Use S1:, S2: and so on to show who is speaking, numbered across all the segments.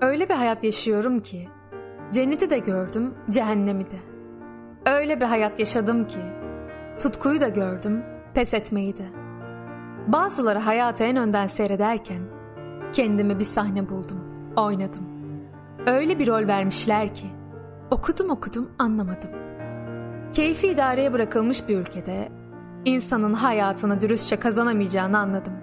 S1: Öyle bir hayat yaşıyorum ki cenneti de gördüm, cehennemi de. Öyle bir hayat yaşadım ki tutkuyu da gördüm, pes etmeyi de. Bazıları hayatı en önden seyrederken kendime bir sahne buldum, oynadım. Öyle bir rol vermişler ki okudum okudum anlamadım. Keyfi idareye bırakılmış bir ülkede insanın hayatını dürüstçe kazanamayacağını anladım.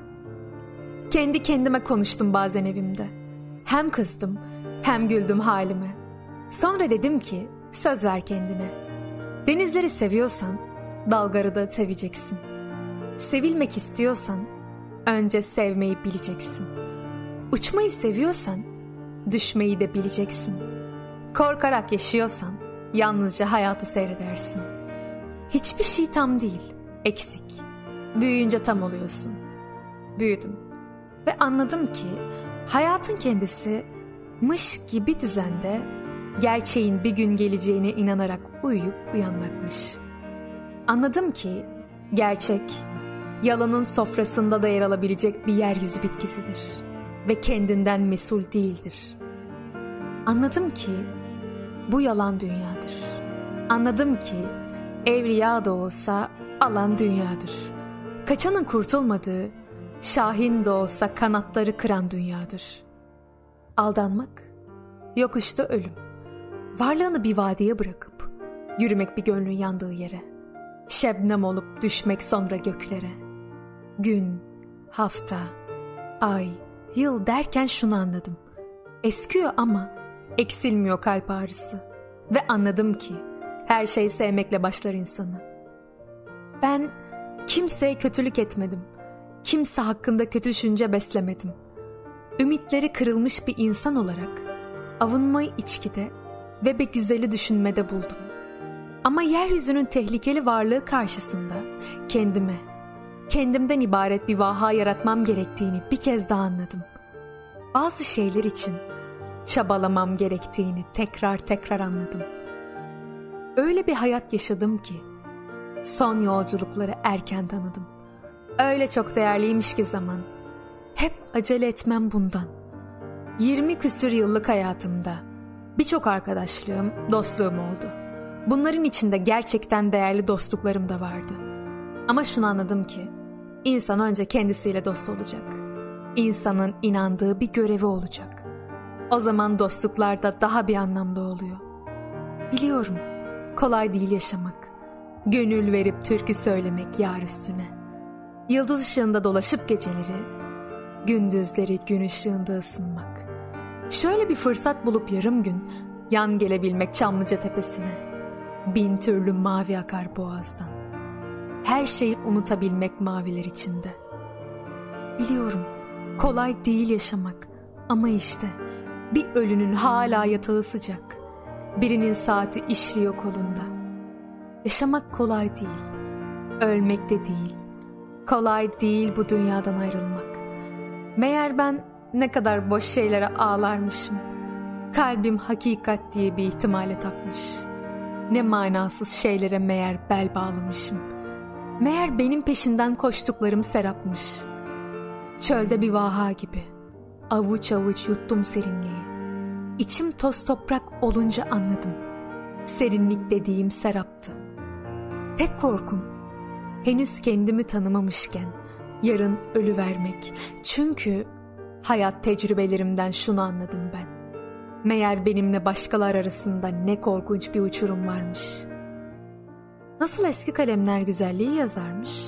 S1: Kendi kendime konuştum bazen evimde. Hem kızdım hem güldüm halime. Sonra dedim ki söz ver kendine. Denizleri seviyorsan dalgarı da seveceksin. Sevilmek istiyorsan önce sevmeyi bileceksin. Uçmayı seviyorsan düşmeyi de bileceksin. Korkarak yaşıyorsan yalnızca hayatı seyredersin. Hiçbir şey tam değil, eksik. Büyüyünce tam oluyorsun. Büyüdüm ve anladım ki hayatın kendisi mış gibi düzende gerçeğin bir gün geleceğine inanarak uyuyup uyanmakmış. Anladım ki gerçek yalanın sofrasında da yer alabilecek bir yeryüzü bitkisidir ve kendinden mesul değildir. Anladım ki bu yalan dünyadır. Anladım ki evliya da olsa alan dünyadır. Kaçanın kurtulmadığı, şahin de olsa kanatları kıran dünyadır. Aldanmak, yokuşta ölüm. Varlığını bir vadiye bırakıp, yürümek bir gönlün yandığı yere. Şebnem olup düşmek sonra göklere. Gün, hafta, ay, yıl derken şunu anladım. Eskiyor ama eksilmiyor kalp ağrısı. Ve anladım ki her şey sevmekle başlar insanı. Ben kimseye kötülük etmedim. Kimse hakkında kötü düşünce beslemedim. Ümitleri kırılmış bir insan olarak avunmayı içkide ve bir güzeli düşünmede buldum. Ama yeryüzünün tehlikeli varlığı karşısında kendime, kendimden ibaret bir vaha yaratmam gerektiğini bir kez daha anladım. Bazı şeyler için çabalamam gerektiğini tekrar tekrar anladım. Öyle bir hayat yaşadım ki son yolculukları erken tanıdım. Öyle çok değerliymiş ki zaman. Hep acele etmem bundan. 20 küsür yıllık hayatımda birçok arkadaşlığım, dostluğum oldu. Bunların içinde gerçekten değerli dostluklarım da vardı. Ama şunu anladım ki insan önce kendisiyle dost olacak. İnsanın inandığı bir görevi olacak. O zaman dostluklar da daha bir anlamda oluyor. Biliyorum kolay değil yaşamak. Gönül verip türkü söylemek yar üstüne. Yıldız ışığında dolaşıp geceleri, gündüzleri gün ışığında ısınmak. Şöyle bir fırsat bulup yarım gün yan gelebilmek Çamlıca tepesine. Bin türlü mavi akar boğazdan. Her şeyi unutabilmek maviler içinde. Biliyorum kolay değil yaşamak ama işte bir ölünün hala yatağı sıcak. Birinin saati işliyor kolunda. Yaşamak kolay değil. Ölmek de değil. Kolay değil bu dünyadan ayrılmak. Meğer ben ne kadar boş şeylere ağlarmışım. Kalbim hakikat diye bir ihtimale takmış. Ne manasız şeylere meğer bel bağlamışım. Meğer benim peşinden koştuklarım serapmış. Çölde bir vaha gibi. Avuç avuç yuttum serinliği. İçim toz toprak olunca anladım. Serinlik dediğim seraptı. Tek korkum henüz kendimi tanımamışken yarın ölü vermek. Çünkü hayat tecrübelerimden şunu anladım ben. Meğer benimle başkalar arasında ne korkunç bir uçurum varmış. Nasıl eski kalemler güzelliği yazarmış?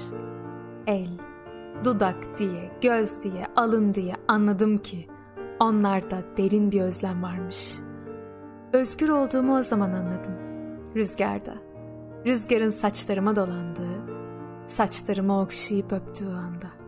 S1: El, dudak diye, göz diye, alın diye anladım ki onlarda derin bir özlem varmış. Özgür olduğumu o zaman anladım. Rüzgarda. Rüzgarın saçlarıma dolandığı, saçlarımı okşayıp öptüğü anda.